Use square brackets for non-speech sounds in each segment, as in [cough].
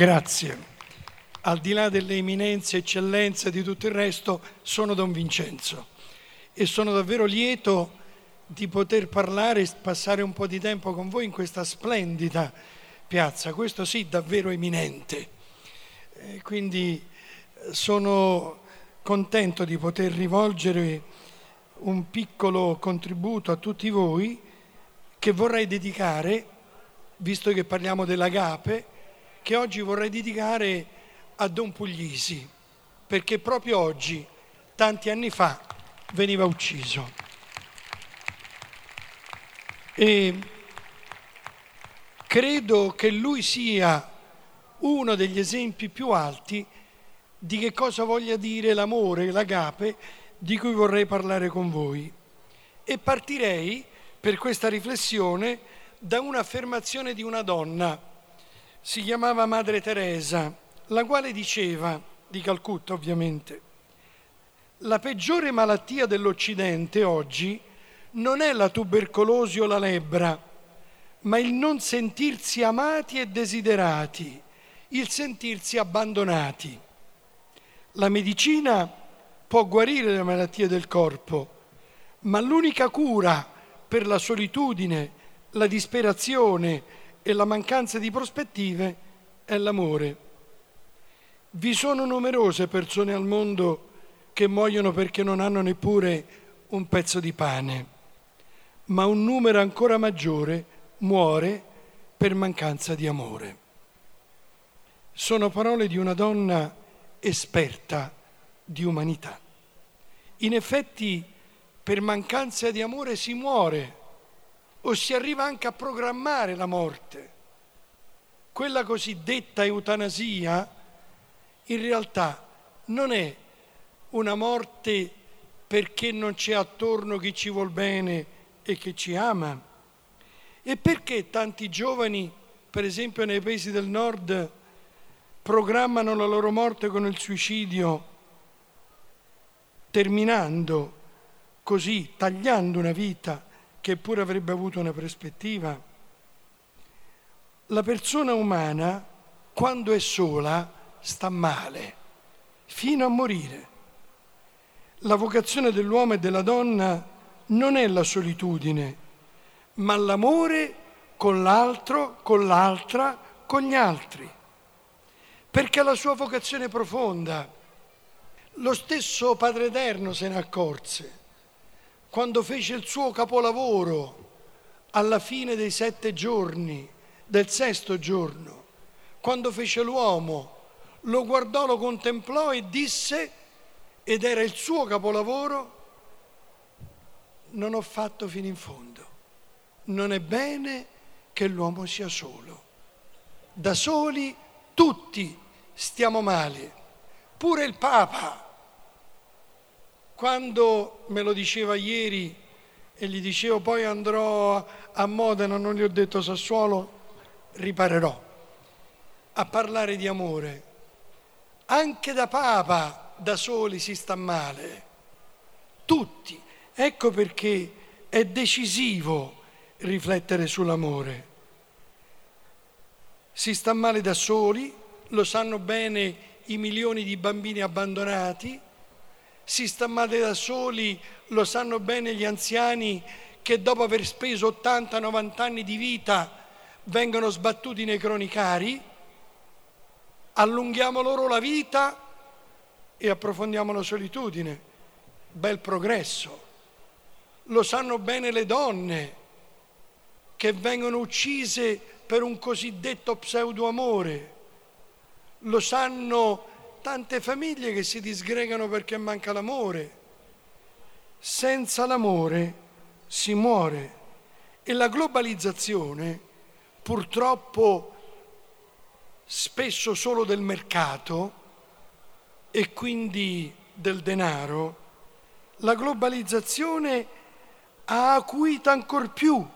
Grazie. Al di là delle eminenze, eccellenze e di tutto il resto, sono Don Vincenzo e sono davvero lieto di poter parlare e passare un po' di tempo con voi in questa splendida piazza, questo sì davvero eminente. Eh, quindi eh, sono contento di poter rivolgere un piccolo contributo a tutti voi che vorrei dedicare, visto che parliamo dell'agape, che oggi vorrei dedicare a Don Puglisi, perché proprio oggi, tanti anni fa, veniva ucciso. E credo che lui sia uno degli esempi più alti di che cosa voglia dire l'amore, l'agape, di cui vorrei parlare con voi. E partirei per questa riflessione da un'affermazione di una donna, si chiamava Madre Teresa, la quale diceva, di Calcutta ovviamente, la peggiore malattia dell'Occidente oggi non è la tubercolosi o la lebbra, ma il non sentirsi amati e desiderati, il sentirsi abbandonati. La medicina può guarire le malattie del corpo, ma l'unica cura per la solitudine, la disperazione e la mancanza di prospettive è l'amore. Vi sono numerose persone al mondo che muoiono perché non hanno neppure un pezzo di pane, ma un numero ancora maggiore muore per mancanza di amore. Sono parole di una donna esperta di umanità. In effetti, per mancanza di amore si muore o si arriva anche a programmare la morte. Quella cosiddetta eutanasia in realtà non è una morte perché non c'è attorno chi ci vuol bene e che ci ama. E perché tanti giovani, per esempio nei paesi del nord, programmano la loro morte con il suicidio, terminando così, tagliando una vita che pure avrebbe avuto una prospettiva. La persona umana, quando è sola, sta male, fino a morire. La vocazione dell'uomo e della donna non è la solitudine, ma l'amore con l'altro, con l'altra, con gli altri perché la sua vocazione profonda. Lo stesso Padre Eterno se ne accorse quando fece il suo capolavoro alla fine dei sette giorni, del sesto giorno, quando fece l'uomo, lo guardò, lo contemplò e disse, ed era il suo capolavoro, non ho fatto fino in fondo. Non è bene che l'uomo sia solo. Da soli tutti stiamo male, pure il Papa. Quando me lo diceva ieri e gli dicevo poi andrò a Modena, non gli ho detto Sassuolo, riparerò a parlare di amore. Anche da Papa da soli si sta male, tutti. Ecco perché è decisivo riflettere sull'amore si sta male da soli, lo sanno bene i milioni di bambini abbandonati, si sta male da soli, lo sanno bene gli anziani che dopo aver speso 80-90 anni di vita vengono sbattuti nei cronicari, allunghiamo loro la vita e approfondiamo la solitudine. Bel progresso. Lo sanno bene le donne che vengono uccise per un cosiddetto pseudo-amore. Lo sanno tante famiglie che si disgregano perché manca l'amore. Senza l'amore si muore e la globalizzazione, purtroppo spesso solo del mercato e quindi del denaro, la globalizzazione ha acuito ancor più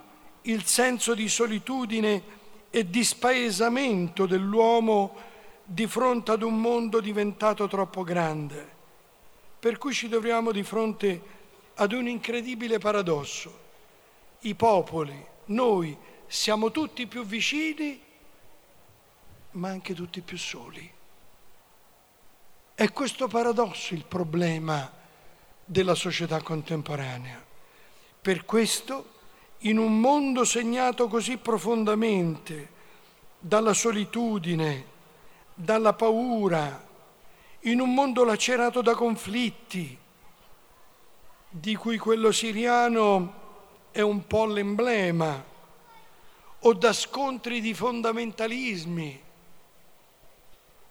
il senso di solitudine e di spaesamento dell'uomo di fronte ad un mondo diventato troppo grande. Per cui ci troviamo di fronte ad un incredibile paradosso. I popoli, noi siamo tutti più vicini ma anche tutti più soli. È questo paradosso il problema della società contemporanea. Per questo, in un mondo segnato così profondamente dalla solitudine, dalla paura, in un mondo lacerato da conflitti, di cui quello siriano è un po' l'emblema, o da scontri di fondamentalismi,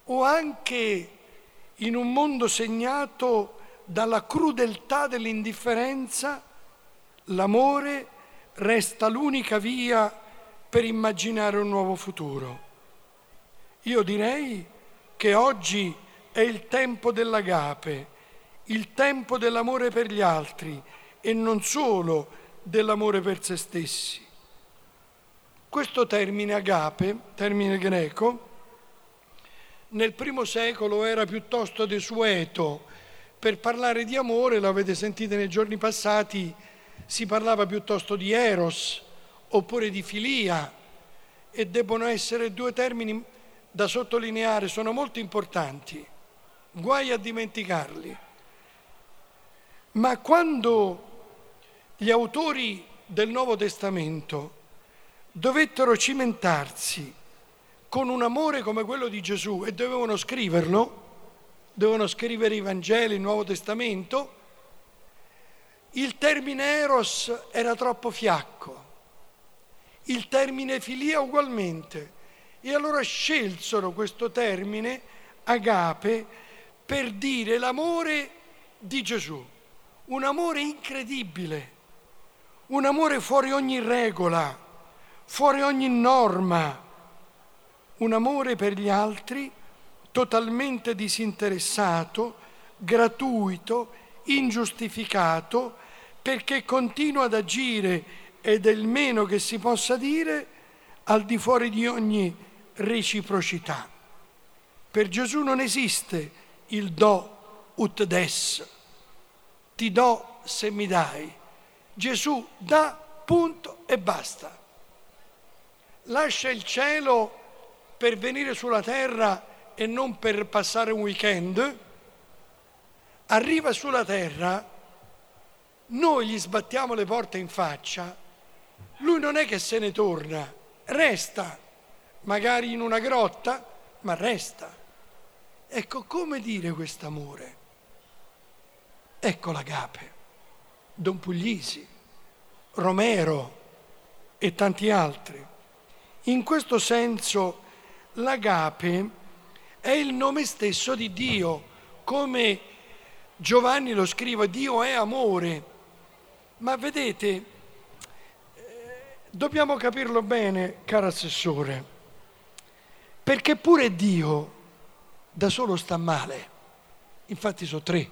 o anche in un mondo segnato dalla crudeltà dell'indifferenza, l'amore resta l'unica via per immaginare un nuovo futuro. Io direi che oggi è il tempo dell'agape, il tempo dell'amore per gli altri e non solo dell'amore per se stessi. Questo termine agape, termine greco, nel primo secolo era piuttosto desueto. Per parlare di amore, l'avete sentito nei giorni passati, si parlava piuttosto di eros oppure di filia e debbono essere due termini da sottolineare, sono molto importanti, guai a dimenticarli. Ma quando gli autori del Nuovo Testamento dovettero cimentarsi con un amore come quello di Gesù e dovevano scriverlo, dovevano scrivere i Vangeli, il Nuovo Testamento, il termine eros era troppo fiacco, il termine filia ugualmente. E allora scelsero questo termine, agape, per dire l'amore di Gesù, un amore incredibile, un amore fuori ogni regola, fuori ogni norma, un amore per gli altri totalmente disinteressato, gratuito, ingiustificato, perché continua ad agire ed è il meno che si possa dire al di fuori di ogni reciprocità. Per Gesù non esiste il do ut des, ti do se mi dai. Gesù dà, punto e basta. Lascia il cielo per venire sulla terra e non per passare un weekend, arriva sulla terra, noi gli sbattiamo le porte in faccia, lui non è che se ne torna, resta, magari in una grotta, ma resta. Ecco come dire quest'amore. Ecco l'agape, Don Puglisi, Romero e tanti altri. In questo senso l'agape è il nome stesso di Dio, come Giovanni lo scrive, Dio è amore. Ma vedete, eh, dobbiamo capirlo bene, caro assessore, perché pure Dio da solo sta male, infatti sono tre.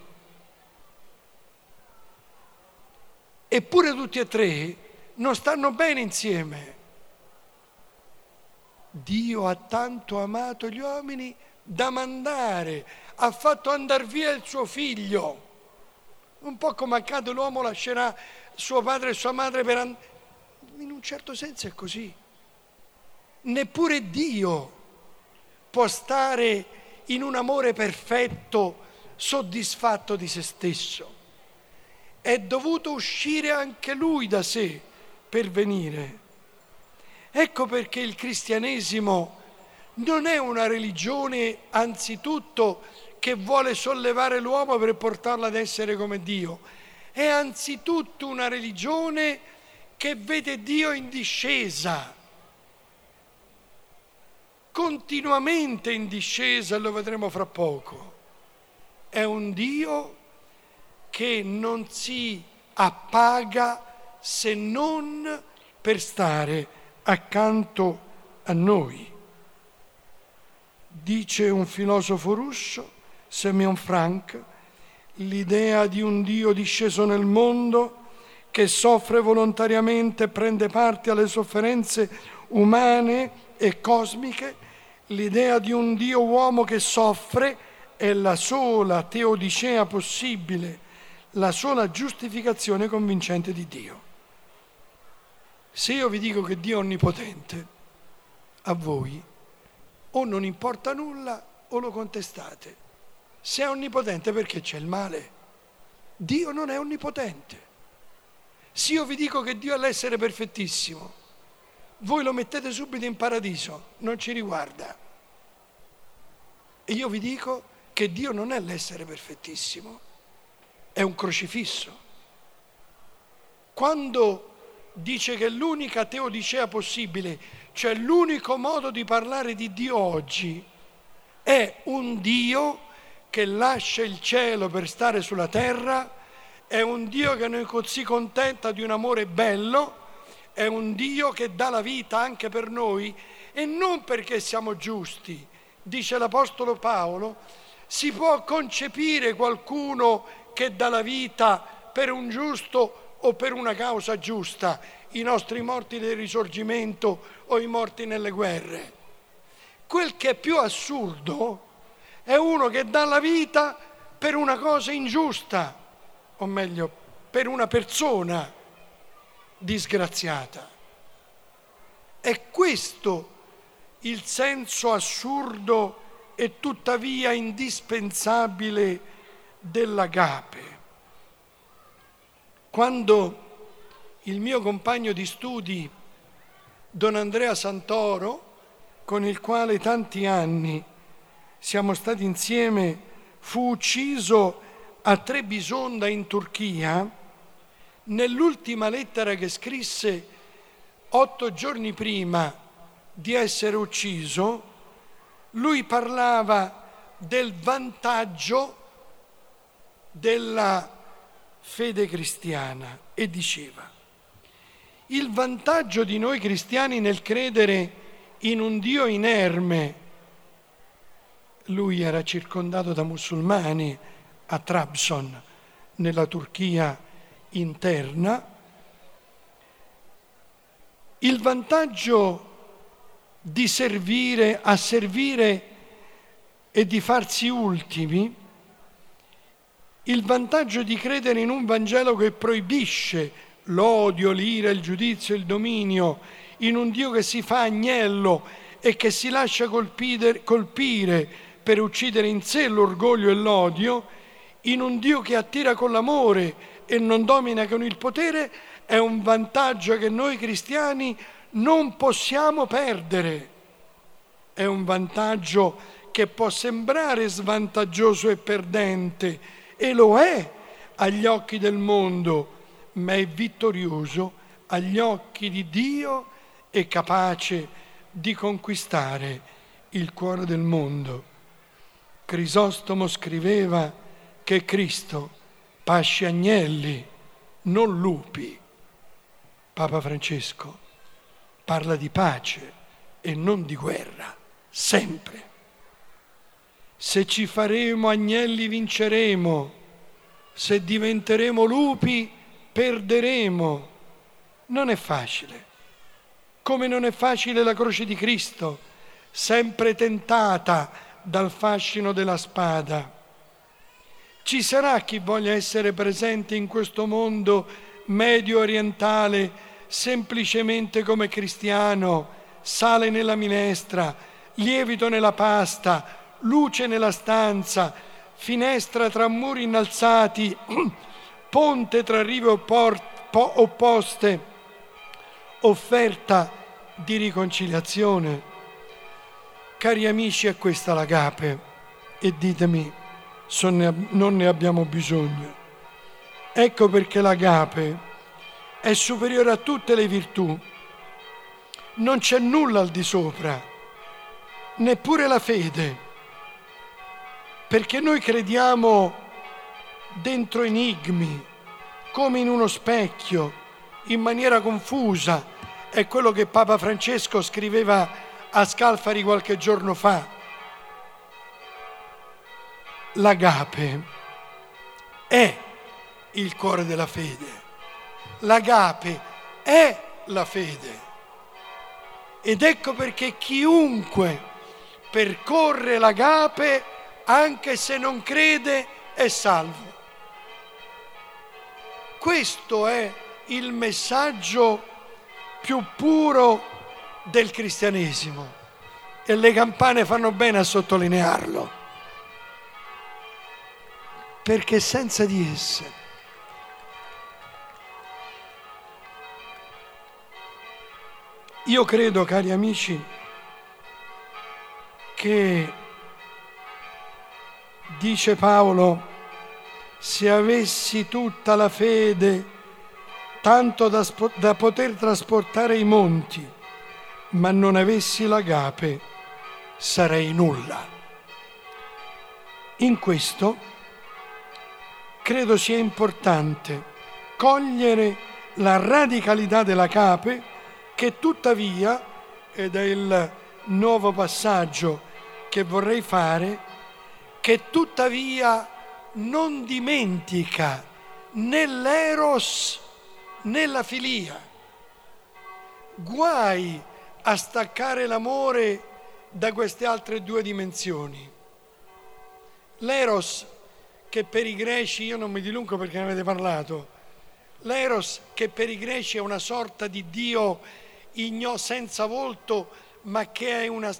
Eppure tutti e tre non stanno bene insieme. Dio ha tanto amato gli uomini da mandare, ha fatto andare via il suo figlio. Un po' come accade l'uomo lascerà suo padre e sua madre per andare. In un certo senso è così. Neppure Dio può stare in un amore perfetto, soddisfatto di se stesso. È dovuto uscire anche lui da sé per venire. Ecco perché il cristianesimo non è una religione anzitutto che vuole sollevare l'uomo per portarlo ad essere come Dio, è anzitutto una religione che vede Dio in discesa, continuamente in discesa, lo vedremo fra poco. È un Dio che non si appaga se non per stare accanto a noi. Dice un filosofo russo, Semyon Frank, l'idea di un Dio disceso nel mondo che soffre volontariamente prende parte alle sofferenze umane e cosmiche, l'idea di un Dio uomo che soffre è la sola teodicea possibile, la sola giustificazione convincente di Dio. Se io vi dico che Dio è onnipotente, a voi o non importa nulla o lo contestate. Se è onnipotente perché c'è il male? Dio non è onnipotente. Se io vi dico che Dio è l'essere perfettissimo, voi lo mettete subito in paradiso, non ci riguarda. E io vi dico che Dio non è l'essere perfettissimo, è un crocifisso. Quando dice che l'unica teodicea possibile, cioè l'unico modo di parlare di Dio oggi, è un Dio che lascia il cielo per stare sulla terra, è un Dio che non si contenta di un amore bello, è un Dio che dà la vita anche per noi e non perché siamo giusti, dice l'Apostolo Paolo, si può concepire qualcuno che dà la vita per un giusto o per una causa giusta, i nostri morti del risorgimento o i morti nelle guerre. Quel che è più assurdo è uno che dà la vita per una cosa ingiusta, o meglio, per una persona disgraziata. È questo il senso assurdo e tuttavia indispensabile dell'agape. Quando il mio compagno di studi, Don Andrea Santoro, con il quale tanti anni siamo stati insieme, fu ucciso a Trebisonda in Turchia, nell'ultima lettera che scrisse otto giorni prima di essere ucciso, lui parlava del vantaggio della fede cristiana e diceva, il vantaggio di noi cristiani nel credere in un Dio inerme, lui era circondato da musulmani a Trabzon, nella Turchia interna, il vantaggio di servire, a servire e di farsi ultimi, il vantaggio di credere in un Vangelo che proibisce l'odio, l'ira, il giudizio, il dominio, in un Dio che si fa agnello e che si lascia colpire, colpire per uccidere in sé l'orgoglio e l'odio, in un Dio che attira con l'amore e non domina con il potere, è un vantaggio che noi cristiani non possiamo perdere. È un vantaggio che può sembrare svantaggioso e perdente, e lo è agli occhi del mondo, ma è vittorioso agli occhi di Dio e capace di conquistare il cuore del mondo. Crisostomo scriveva che Cristo pasce agnelli, non lupi. Papa Francesco parla di pace e non di guerra, sempre. Se ci faremo agnelli vinceremo, se diventeremo lupi perderemo. Non è facile, come non è facile la croce di Cristo, sempre tentata dal fascino della spada. Ci sarà chi voglia essere presente in questo mondo medio orientale semplicemente come cristiano, sale nella minestra, lievito nella pasta, luce nella stanza, finestra tra muri innalzati, [clears throat] ponte tra rive opposte, offerta di riconciliazione. Cari amici, è questa l'agape e ditemi non ne abbiamo bisogno. Ecco perché l'agape è superiore a tutte le virtù. Non c'è nulla al di sopra, neppure la fede, perché noi crediamo dentro enigmi, come in uno specchio, in maniera confusa. È quello che Papa Francesco scriveva a Scalfari qualche giorno fa l'agape è il cuore della fede. L'agape è la fede. Ed ecco perché chiunque percorre l'agape, anche se non crede, è salvo. Questo è il messaggio più puro del cristianesimo. e le campane fanno bene a sottolinearlo, perché senza di esse io credo, cari amici, che dice Paolo, se avessi tutta la fede, tanto da, da poter trasportare i monti, ma non avessi l'agape, sarei nulla. In questo credo sia importante cogliere la radicalità dell'agape che tuttavia, ed è il nuovo passaggio che vorrei fare, che tuttavia non dimentica né l'eros né la filia. Guai a staccare l'amore da queste altre due dimensioni. L'eros che per i greci, io non mi dilungo perché ne avete parlato, l'eros che per i greci è una sorta di Dio igno senza volto, ma che è una,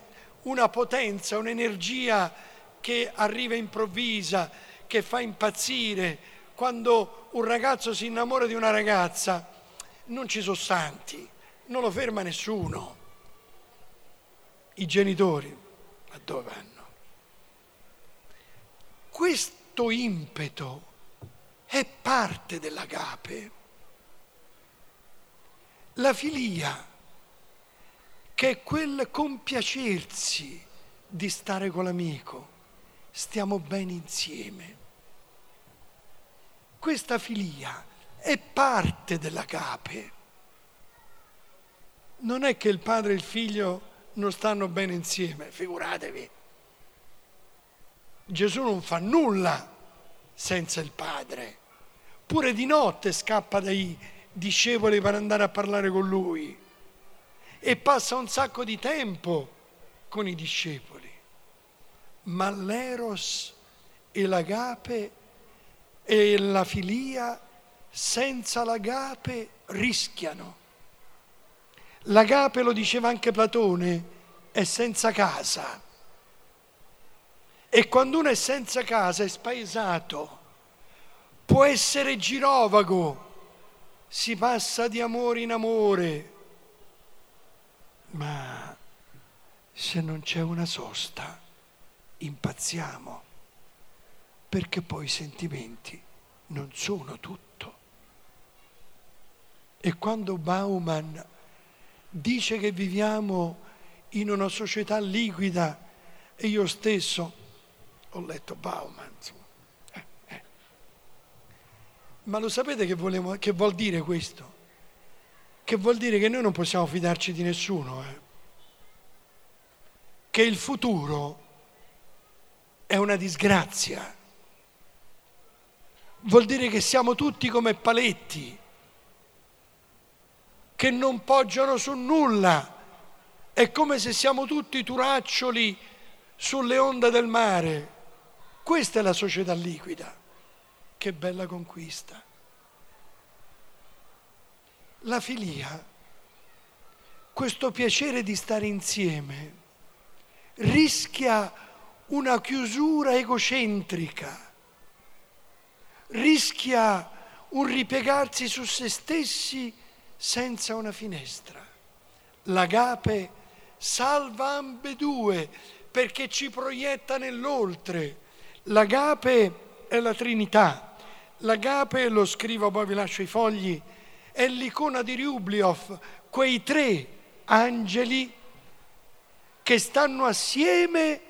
una potenza, un'energia che arriva improvvisa, che fa impazzire. Quando un ragazzo si innamora di una ragazza, non ci sono santi, non lo ferma nessuno. I genitori, a dove vanno? Questo impeto è parte dell'agape. La filia, che è quel compiacersi di stare con l'amico, stiamo bene insieme questa filia è parte dell'agape. Non è che il padre e il figlio non stanno bene insieme, figuratevi. Gesù non fa nulla senza il padre. Pure di notte scappa dai discepoli per andare a parlare con lui e passa un sacco di tempo con i discepoli. Ma l'eros e l'agape e la filia senza l'agape rischiano. L'agape, lo diceva anche Platone, è senza casa. E quando uno è senza casa è spaesato, può essere girovago, si passa di amore in amore, ma se non c'è una sosta impazziamo. Perché poi i sentimenti non sono tutto. E quando Bauman dice che viviamo in una società liquida, e io stesso ho letto Bauman, eh, eh. ma lo sapete che, volevo, che, vuol dire questo? Che vuol dire che noi non possiamo fidarci di nessuno, eh? che il futuro è una disgrazia vuol dire che siamo tutti come paletti, che non poggiano su nulla. È come se siamo tutti turaccioli sulle onde del mare. Questa è la società liquida. Che bella conquista. La filia, questo piacere di stare insieme, rischia una chiusura egocentrica rischia un ripiegarsi su se stessi senza una finestra. L'agape salva ambedue perché ci proietta nell'oltre. L'agape è la Trinità. L'agape, lo scrivo, poi vi lascio i fogli, è l'icona di Rubliov, quei tre angeli che stanno assieme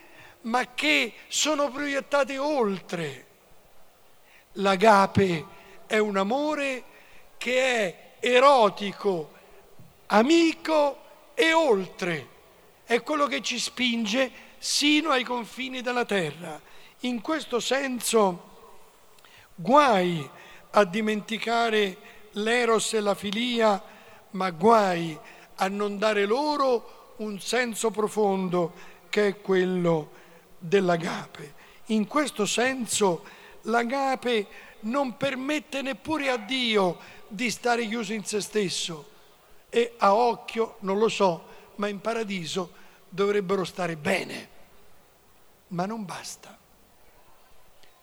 ma che sono proiettati oltre L'agape è un amore che è erotico, amico e oltre. È quello che ci spinge sino ai confini della terra. In questo senso, guai a dimenticare l'eros e la filia, ma guai a non dare loro un senso profondo che è quello dell'agape. In questo senso l'agape non permette neppure a Dio di stare chiuso in se stesso e a occhio, non lo so, ma in paradiso dovrebbero stare bene, ma non basta.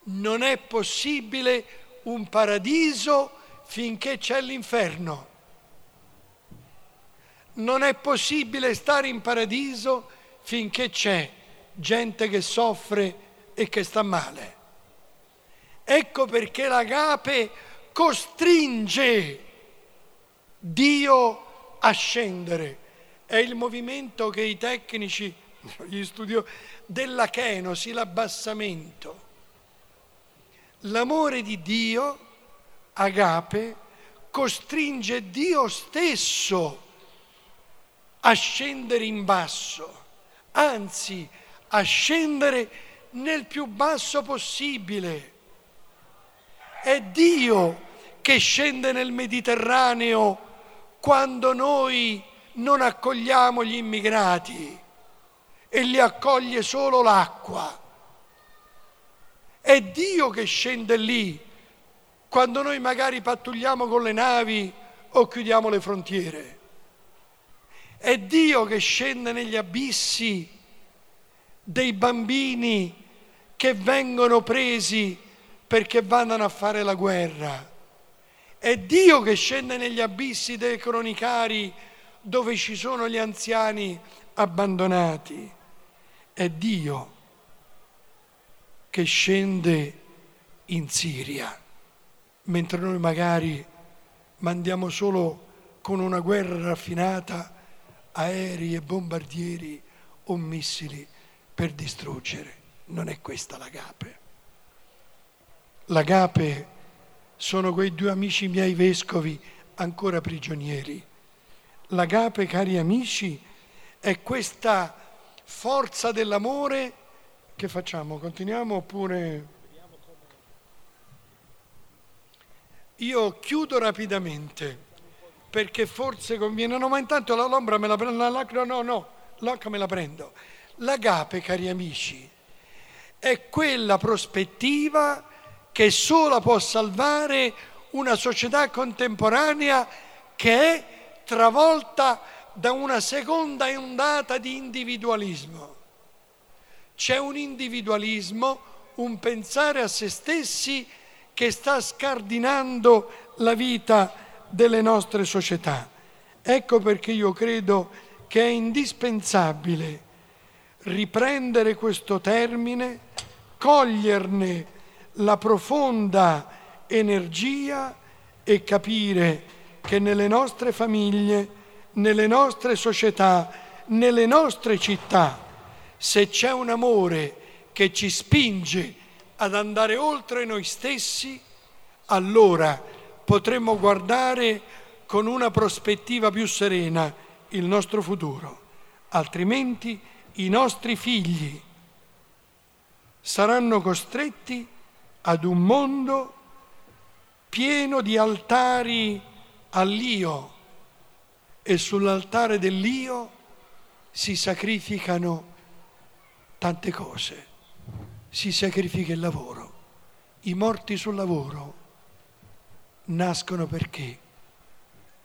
Non è possibile un paradiso finché c'è l'inferno. Non è possibile stare in paradiso finché c'è gente che soffre e che sta male. Ecco perché l'agape costringe Dio a scendere. È il movimento che i tecnici, gli studio della kenosi, l'abbassamento. L'amore di Dio, agape, costringe Dio stesso a scendere in basso, anzi a scendere nel più basso possibile. È Dio che scende nel Mediterraneo quando noi non accogliamo gli immigrati e li accoglie solo l'acqua. È Dio che scende lì quando noi magari pattugliamo con le navi o chiudiamo le frontiere. È Dio che scende negli abissi dei bambini che vengono presi perché vanno a fare la guerra. È Dio che scende negli abissi dei cronicari dove ci sono gli anziani abbandonati. È Dio che scende in Siria, mentre noi magari mandiamo solo con una guerra raffinata aerei e bombardieri o missili per distruggere. Non è questa l'agape. L'agape sono quei due amici miei vescovi ancora prigionieri. L'agape, cari amici, è questa forza dell'amore che facciamo? Continuiamo oppure... Io chiudo rapidamente perché forse conviene, no ma intanto la lombra me la prendo, la, no no, l'occa me la prendo. L'agape, cari amici, è quella prospettiva che sola può salvare una società contemporanea che è travolta da una seconda ondata di individualismo. C'è un individualismo, un pensare a se stessi che sta scardinando la vita delle nostre società. Ecco perché io credo che è indispensabile riprendere questo termine, coglierne la profonda energia e capire che nelle nostre famiglie, nelle nostre società, nelle nostre città, se c'è un amore che ci spinge ad andare oltre noi stessi, allora potremmo guardare con una prospettiva più serena il nostro futuro. Altrimenti i nostri figli saranno costretti ad un mondo pieno di altari all'io e sull'altare dell'io si sacrificano tante cose. Si sacrifica il lavoro. I morti sul lavoro nascono perché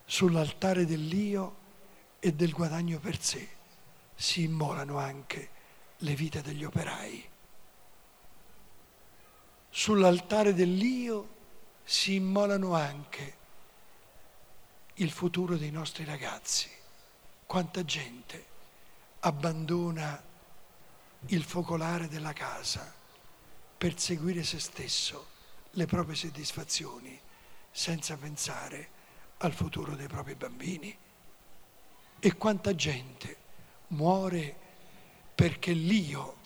sull'altare dell'io e del guadagno per sé si immolano anche le vite degli operai. Sull'altare dell'io si immolano anche il futuro dei nostri ragazzi. Quanta gente abbandona il focolare della casa per seguire se stesso, le proprie soddisfazioni, senza pensare al futuro dei propri bambini. E quanta gente muore perché l'io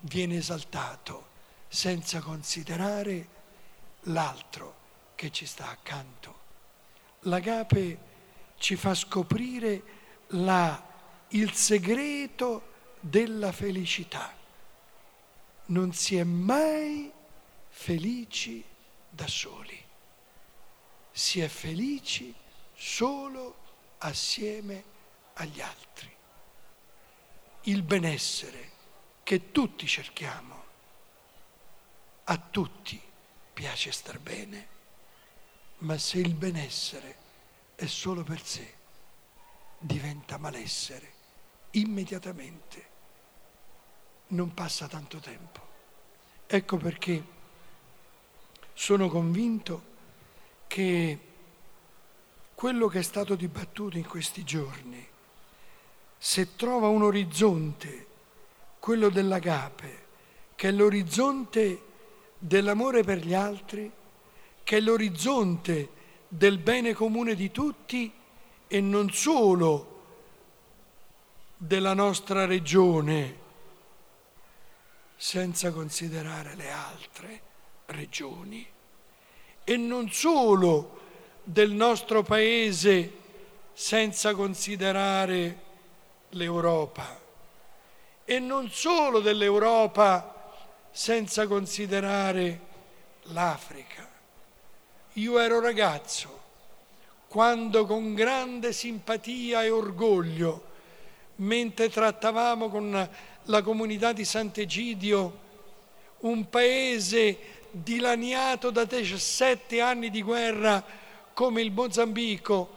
viene esaltato senza considerare l'altro che ci sta accanto. L'agape ci fa scoprire la, il segreto della felicità. Non si è mai felici da soli, si è felici solo assieme agli altri il benessere che tutti cerchiamo. A tutti piace star bene, ma se il benessere è solo per sé, diventa malessere immediatamente. Non passa tanto tempo. Ecco perché sono convinto che quello che è stato dibattuto in questi giorni, se trova un orizzonte, quello dell'agape, che è l'orizzonte dell'amore per gli altri, che è l'orizzonte del bene comune di tutti e non solo della nostra regione, senza considerare le altre regioni e non solo del nostro paese senza considerare l'Europa e non solo dell'Europa senza considerare l'Africa. Io ero ragazzo quando con grande simpatia e orgoglio, mentre trattavamo con la comunità di Sant'Egidio un paese dilaniato da 17 anni di guerra come il Mozambico,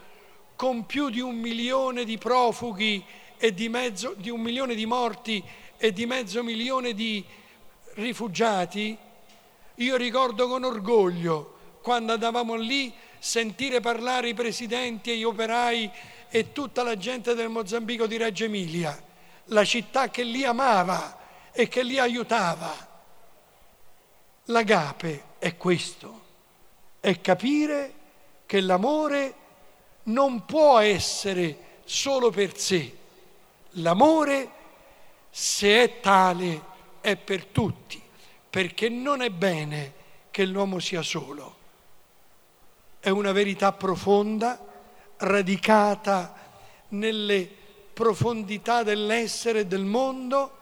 con più di un milione di profughi e di, mezzo, di un milione di morti e di mezzo milione di rifugiati, io ricordo con orgoglio quando andavamo lì sentire parlare i presidenti e gli operai e tutta la gente del Mozambico di Reggio Emilia, la città che li amava e che li aiutava. L'agape è questo, è capire che l'amore non può essere solo per sé. L'amore, se è tale, è per tutti, perché non è bene che l'uomo sia solo. È una verità profonda, radicata nelle profondità dell'essere e del mondo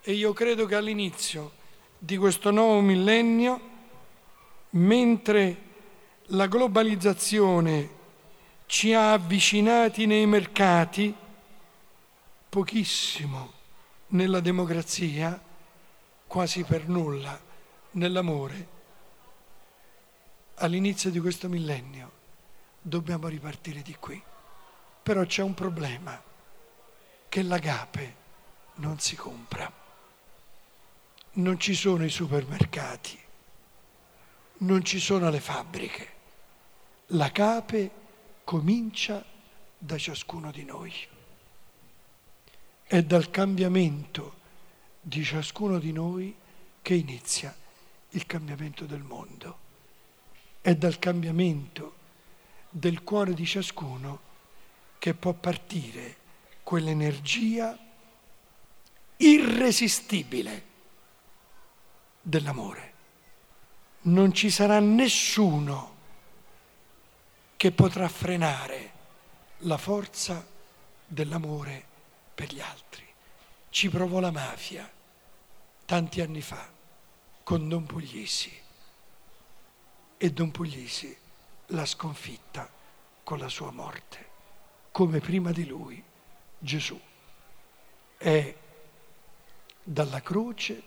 e io credo che all'inizio di questo nuovo millennio, mentre la globalizzazione ci ha avvicinati nei mercati, pochissimo nella democrazia, quasi per nulla nell'amore, all'inizio di questo millennio dobbiamo ripartire di qui. Però c'è un problema, che l'agape non si compra non ci sono i supermercati, non ci sono le fabbriche. La cape comincia da ciascuno di noi. È dal cambiamento di ciascuno di noi che inizia il cambiamento del mondo. È dal cambiamento del cuore di ciascuno che può partire quell'energia irresistibile dell'amore. Non ci sarà nessuno che potrà frenare la forza dell'amore per gli altri. Ci provò la mafia tanti anni fa con Don Puglisi e Don Puglisi l'ha sconfitta con la sua morte, come prima di lui Gesù. È dalla croce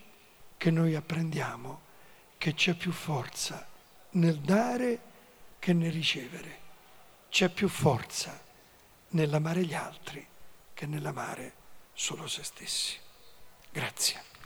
che noi apprendiamo che c'è più forza nel dare che nel ricevere, c'è più forza nell'amare gli altri che nell'amare solo se stessi. Grazie.